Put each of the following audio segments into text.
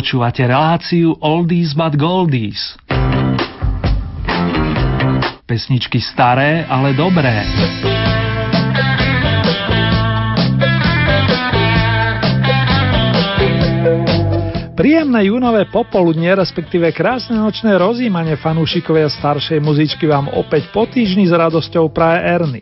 Počúvate reláciu Oldies but Goldies. Pesničky staré, ale dobré. Príjemné júnové popoludne, respektíve krásne nočné rozímanie fanúšikovia staršej muzičky vám opäť po týždni s radosťou praje Erny.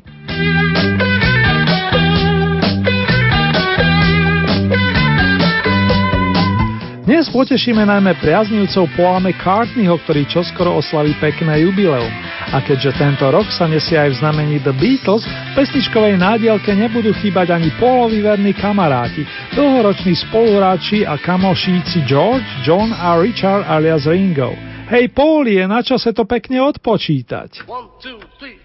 Dnes potešíme najmä priaznivcov Paula McCartneyho, ktorý čoskoro oslaví pekné jubileum. A keďže tento rok sa nesie aj v znamení The Beatles, v pesničkovej nádielke nebudú chýbať ani Paulovi verní kamaráti, dlhoroční spoluhráči a kamošíci George, John a Richard alias Ringo. Hej Paul, je na čase to pekne odpočítať. One, two, three,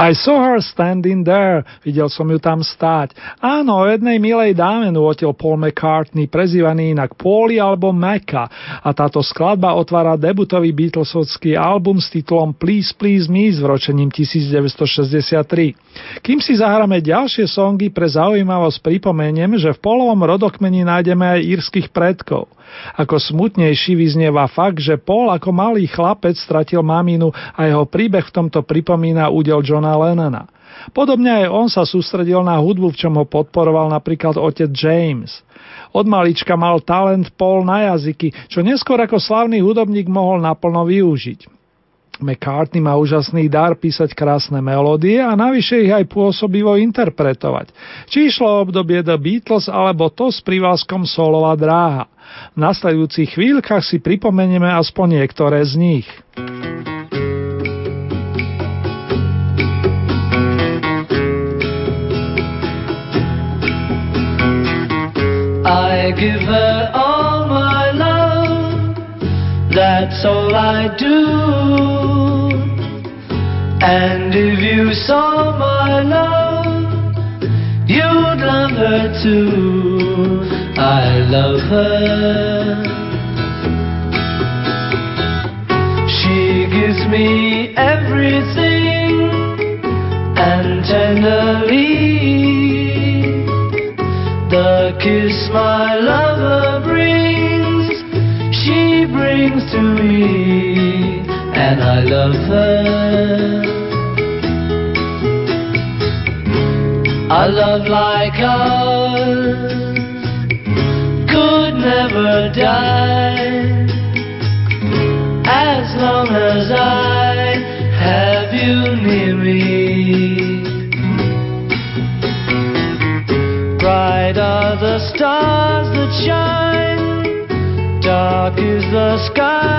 I saw her standing there, videl som ju tam stáť. Áno, o jednej milej dáme nôtil Paul McCartney, prezývaný inak Pauli alebo Mecca. A táto skladba otvára debutový Beatlesovský album s titulom Please Please Me s vročením 1963. Kým si zahráme ďalšie songy, pre zaujímavosť pripomeniem, že v polovom rodokmeni nájdeme aj írskych predkov. Ako smutnejší vyznieva fakt, že Paul ako malý chlapec stratil maminu a jeho príbeh v tomto pripomína údel Johna Lennona. Podobne aj on sa sústredil na hudbu, v čom ho podporoval napríklad otec James. Od malička mal talent Paul na jazyky, čo neskôr ako slavný hudobník mohol naplno využiť. McCartney má úžasný dar písať krásne melódie a navyše ich aj pôsobivo interpretovať. Či išlo o obdobie The Beatles alebo to s privázkom solová dráha. V nasledujúcich chvíľkach si pripomenieme aspoň niektoré z nich. I give her all my love, that's all I do. And if you saw my love, you'd love her too. I love her. She gives me everything and tenderly the kiss my lover brings, she brings to me, and I love her. A love like ours could never die as long as I have you near me. Bright are the stars that shine, dark is the sky.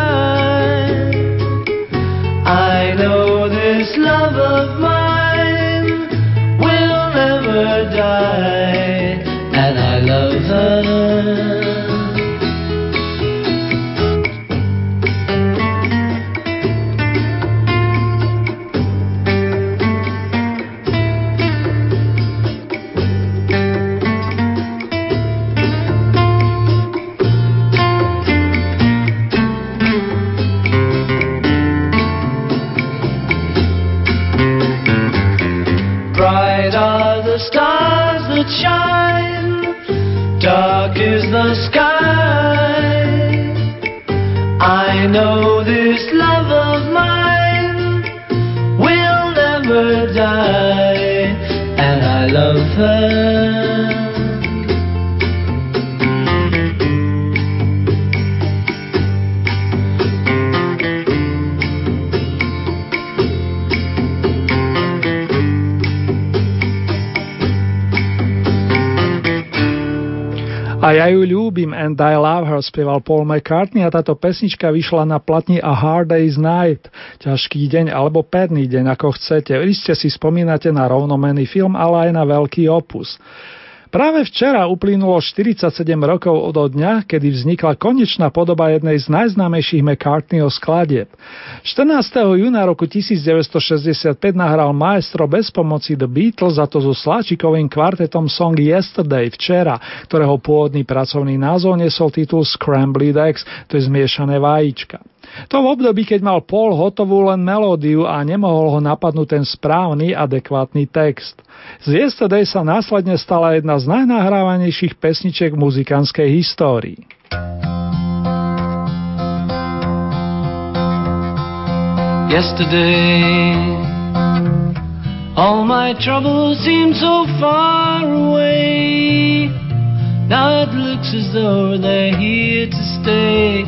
Her, spieval Paul McCartney a táto pesnička vyšla na platni A Hard Day's Night, ťažký deň alebo perný deň, ako chcete. Iste si spomínate na rovnomenný film, ale aj na veľký opus. Práve včera uplynulo 47 rokov od dňa, kedy vznikla konečná podoba jednej z najznámejších McCartneyho skladieb. 14. júna roku 1965 nahral maestro bez pomoci The Beatles za to so sláčikovým kvartetom song Yesterday, včera, ktorého pôvodný pracovný názov nesol titul Scrambled Eggs, to je zmiešané vajíčka. To v období, keď mal Paul hotovú len melódiu a nemohol ho napadnúť ten správny, adekvátny text. Z Yesterday sa následne stala jedna z najnahrávanejších pesničiek v muzikánskej histórii. Yesterday All my troubles seem so far away Now it looks as though they're here to stay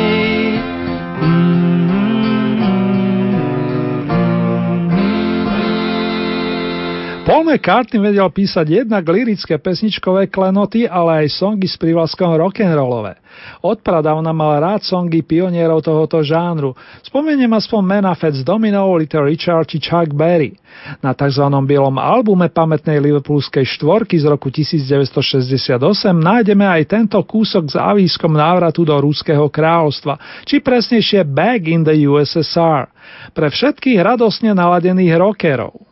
Paul McCartney vedel písať jednak lirické pesničkové klenoty, ale aj songy s prívlaskom rock'n'rollové. Odpradávna mal rád songy pionierov tohoto žánru. Spomeniem aspoň mena Fats Domino, Little Richard či Chuck Berry. Na tzv. bielom albume pamätnej liverpoolskej štvorky z roku 1968 nájdeme aj tento kúsok s avískom návratu do Rúského kráľovstva, či presnejšie Back in the USSR. Pre všetkých radosne naladených rockerov.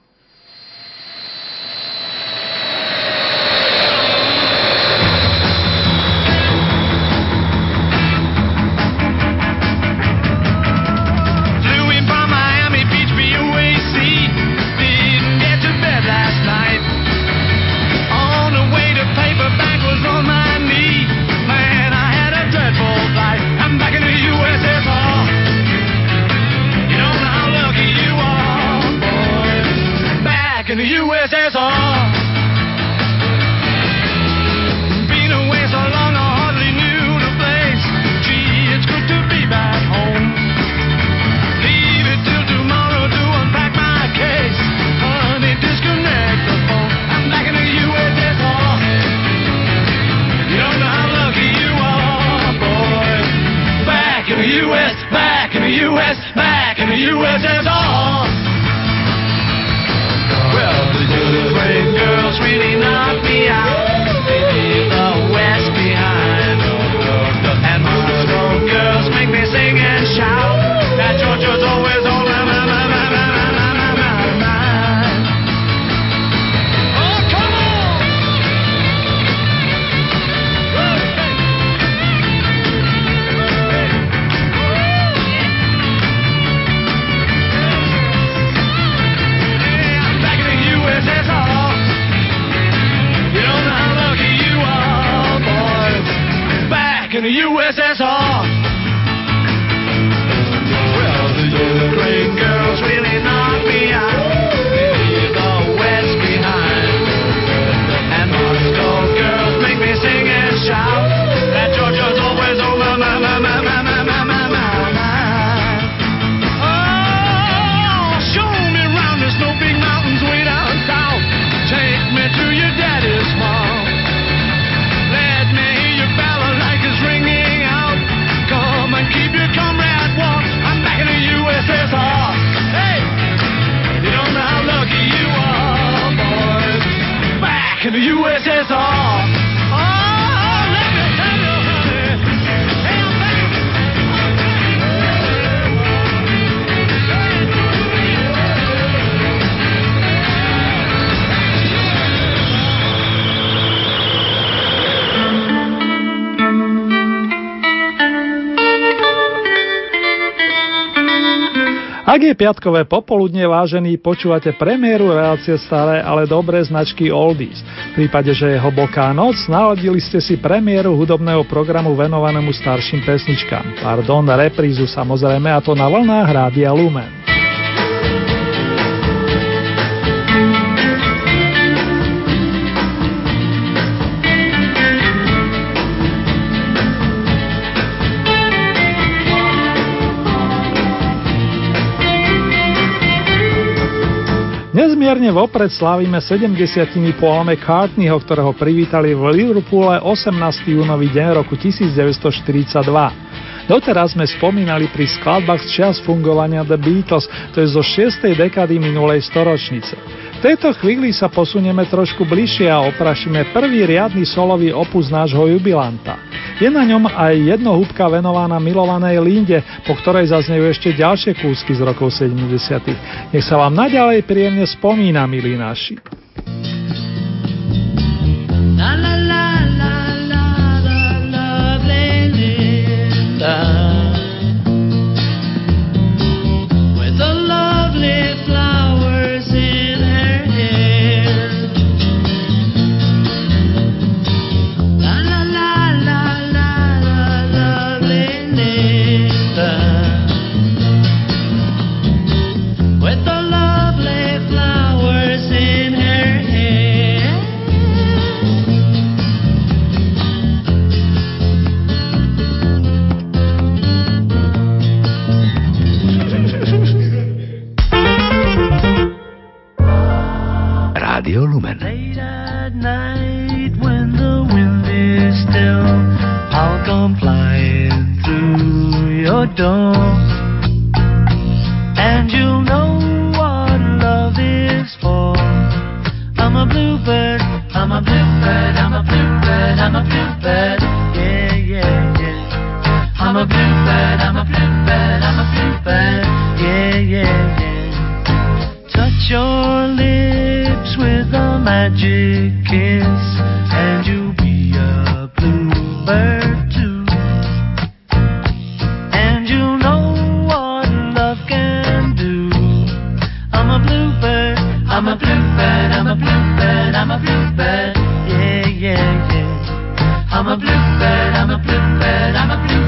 in the USSR. Ak je piatkové popoludne, vážený, počúvate premiéru relácie staré, ale dobré značky Oldies. V prípade, že je hlboká noc, naladili ste si premiéru hudobného programu venovanému starším pesničkám. Pardon, reprízu samozrejme, a to na vlnách Rádia Lumen. Nesmierne vopred slávime 70 Paula McCartneyho, ktorého privítali v Liverpoole 18. júnový deň roku 1942. Doteraz sme spomínali pri skladbách z čas fungovania The Beatles, to je zo 6. dekady minulej storočnice. V tejto chvíli sa posunieme trošku bližšie a oprašíme prvý riadny solový opus nášho jubilanta. Je na ňom aj jednohúbka venovaná milovanej Linde, po ktorej zaznejú ešte ďalšie kúsky z rokov 70. Nech sa vám naďalej príjemne spomína, milí naši. Bluebird, I'm a bluebird, I'm a bluebird. Yeah, yeah, yeah. I'm a bluebird, I'm a bluebird, I'm a bluebird.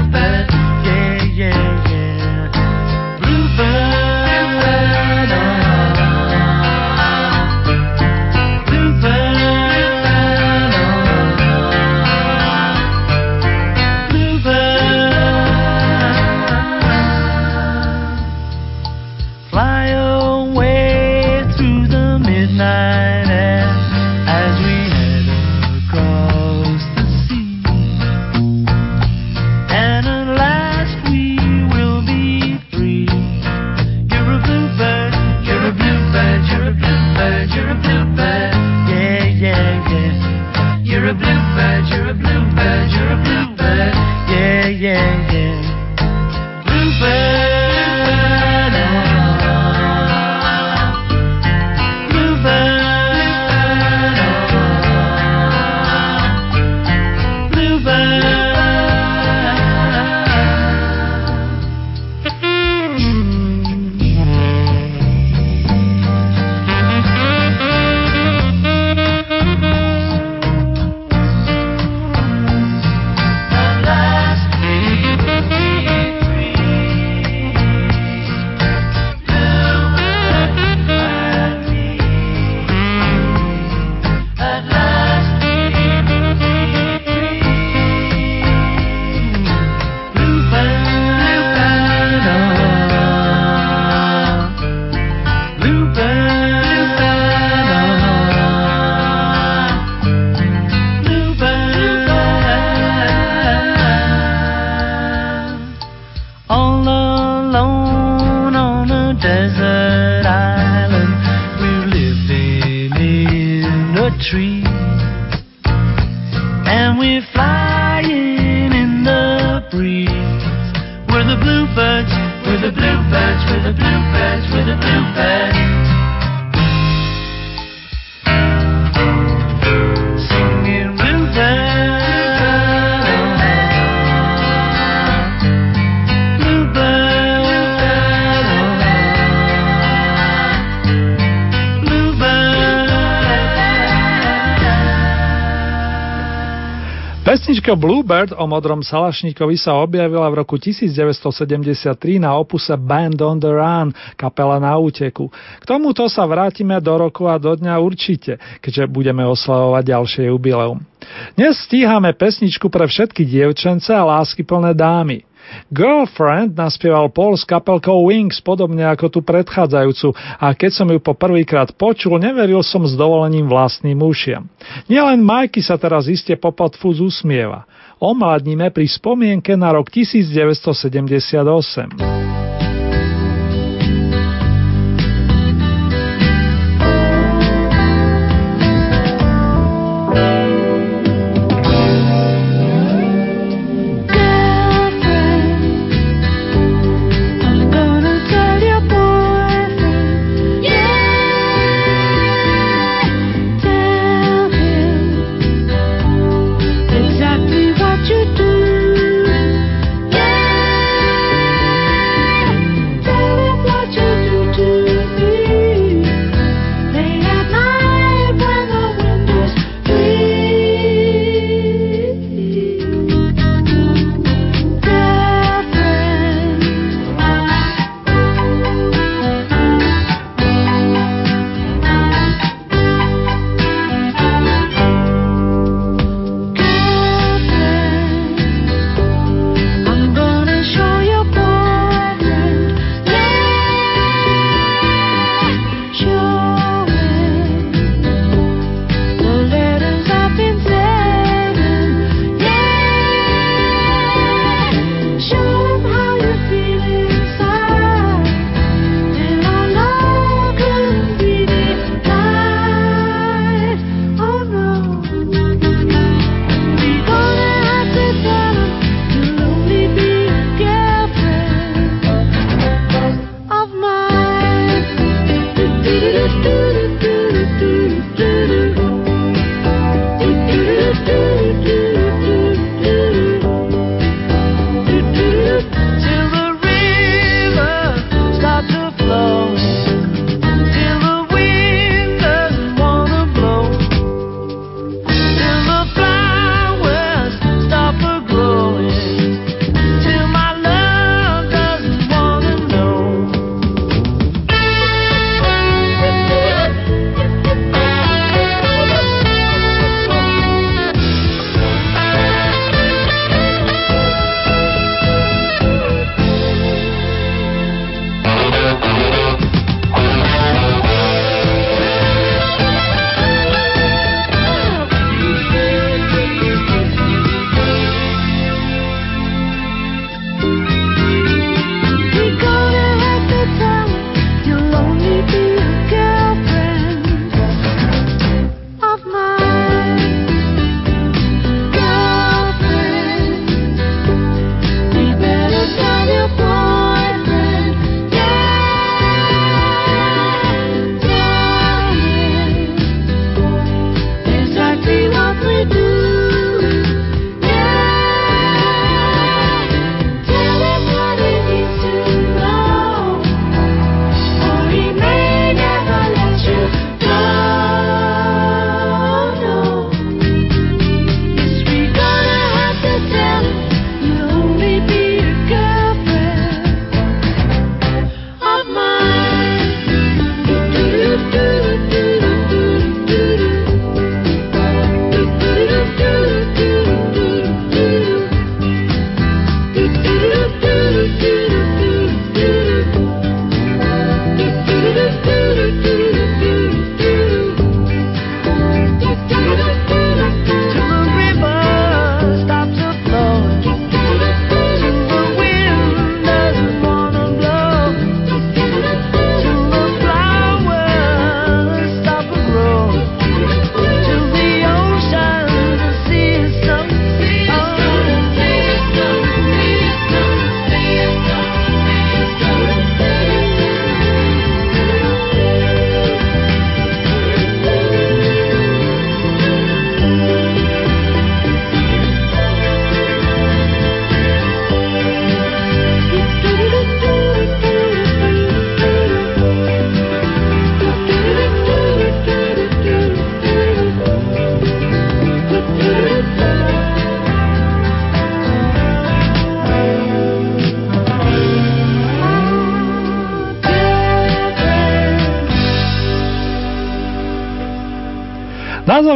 Pesnička Bluebird o modrom salašníkovi sa objavila v roku 1973 na opuse Band on the Run, kapela na úteku. K tomuto sa vrátime do roku a do dňa určite, keďže budeme oslavovať ďalšie jubileum. Dnes stíhame pesničku pre všetky dievčence a láskyplné dámy. Girlfriend naspieval Paul s kapelkou Wings podobne ako tú predchádzajúcu a keď som ju po prvýkrát počul, neveril som s dovolením vlastným ušiam. Nielen Majky sa teraz iste po podfúz usmieva. Omladníme pri spomienke na rok 1978.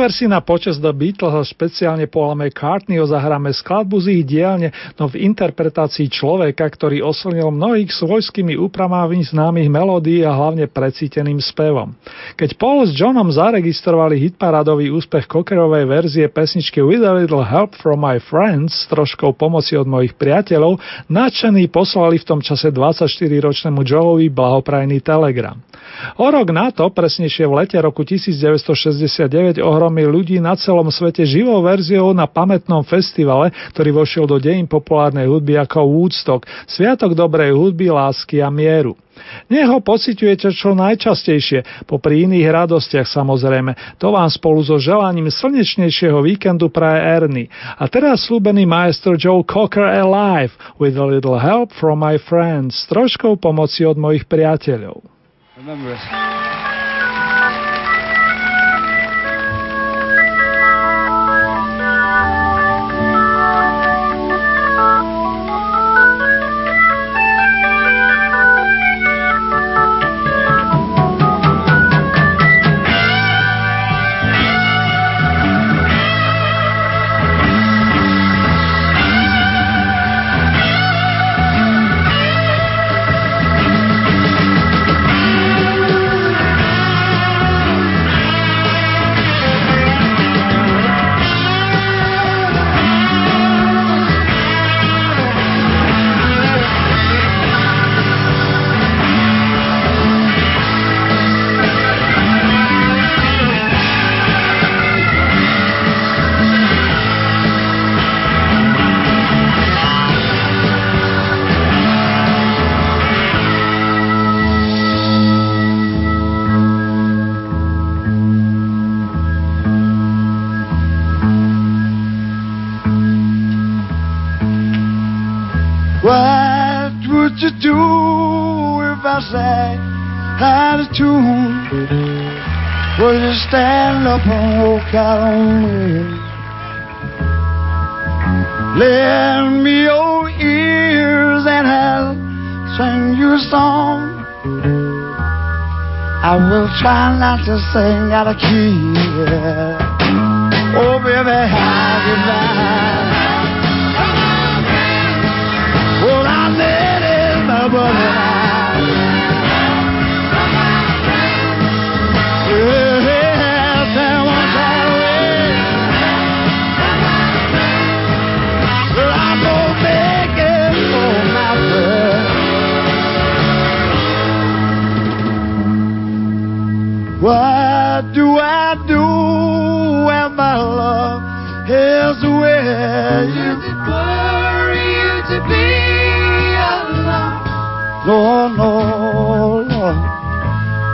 Záver si na počas The Beatles a špeciálne Paula McCartneyho zahráme skladbu z ich dielne, no v interpretácii človeka, ktorý oslnil mnohých svojskými úpravami známych melódií a hlavne precíteným spevom. Keď Paul s Johnom zaregistrovali hitparádový úspech Cockerovej verzie pesničky With a Little Help from My Friends s troškou pomoci od mojich priateľov, nadšení poslali v tom čase 24-ročnému Joeovi blahoprajný telegram. O rok na to, presnejšie v lete roku 1969, ohromil ľudí na celom svete živou verziou na pamätnom festivale, ktorý vošiel do dejín populárnej hudby ako Woodstock, Sviatok dobrej hudby, lásky a mieru. Nech ho pociťujete čo najčastejšie, popri iných radostiach samozrejme. To vám spolu so želaním slnečnejšieho víkendu praje Ernie. A teraz slúbený majstro Joe Cocker Alive with a little help from my friends, s troškou pomoci od mojich priateľov. Remember up and walk out on me. Lend me your ears and I'll sing you a song. I will try not to sing out of key. Oh, baby, how goodbye. Well, I let it, my What do I do when my love is where you for you to be alone? Lord, Lord, Lord.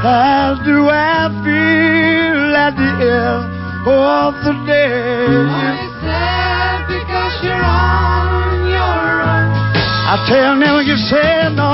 How do I feel at the end of the day? I sad because you're on your own. I tell never you say no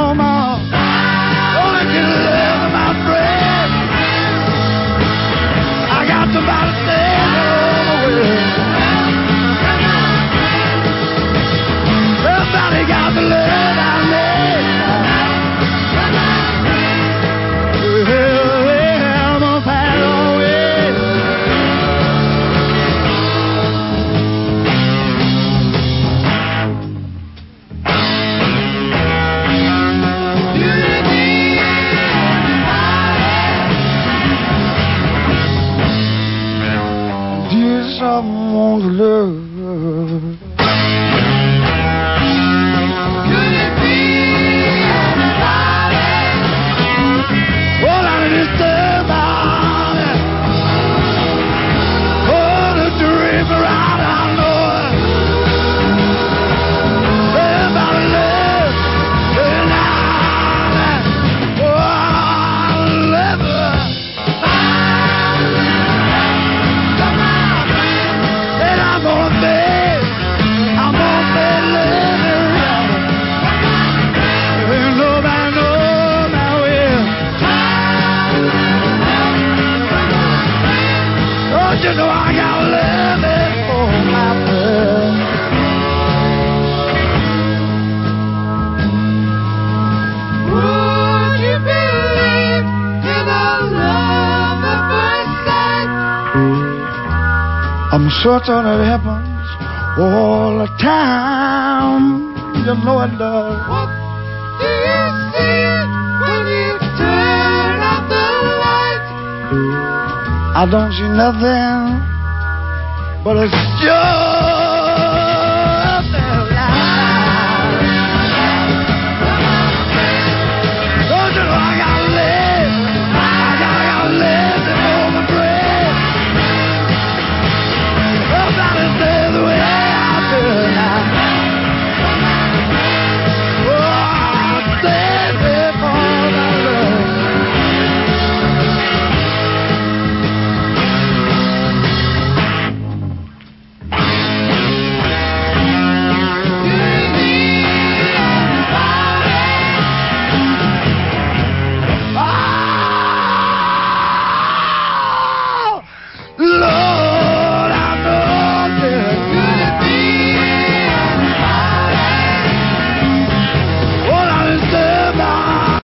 Sure it happens all the time. You know it does. What do you see when you turn out the light? I don't see nothing, but it's just.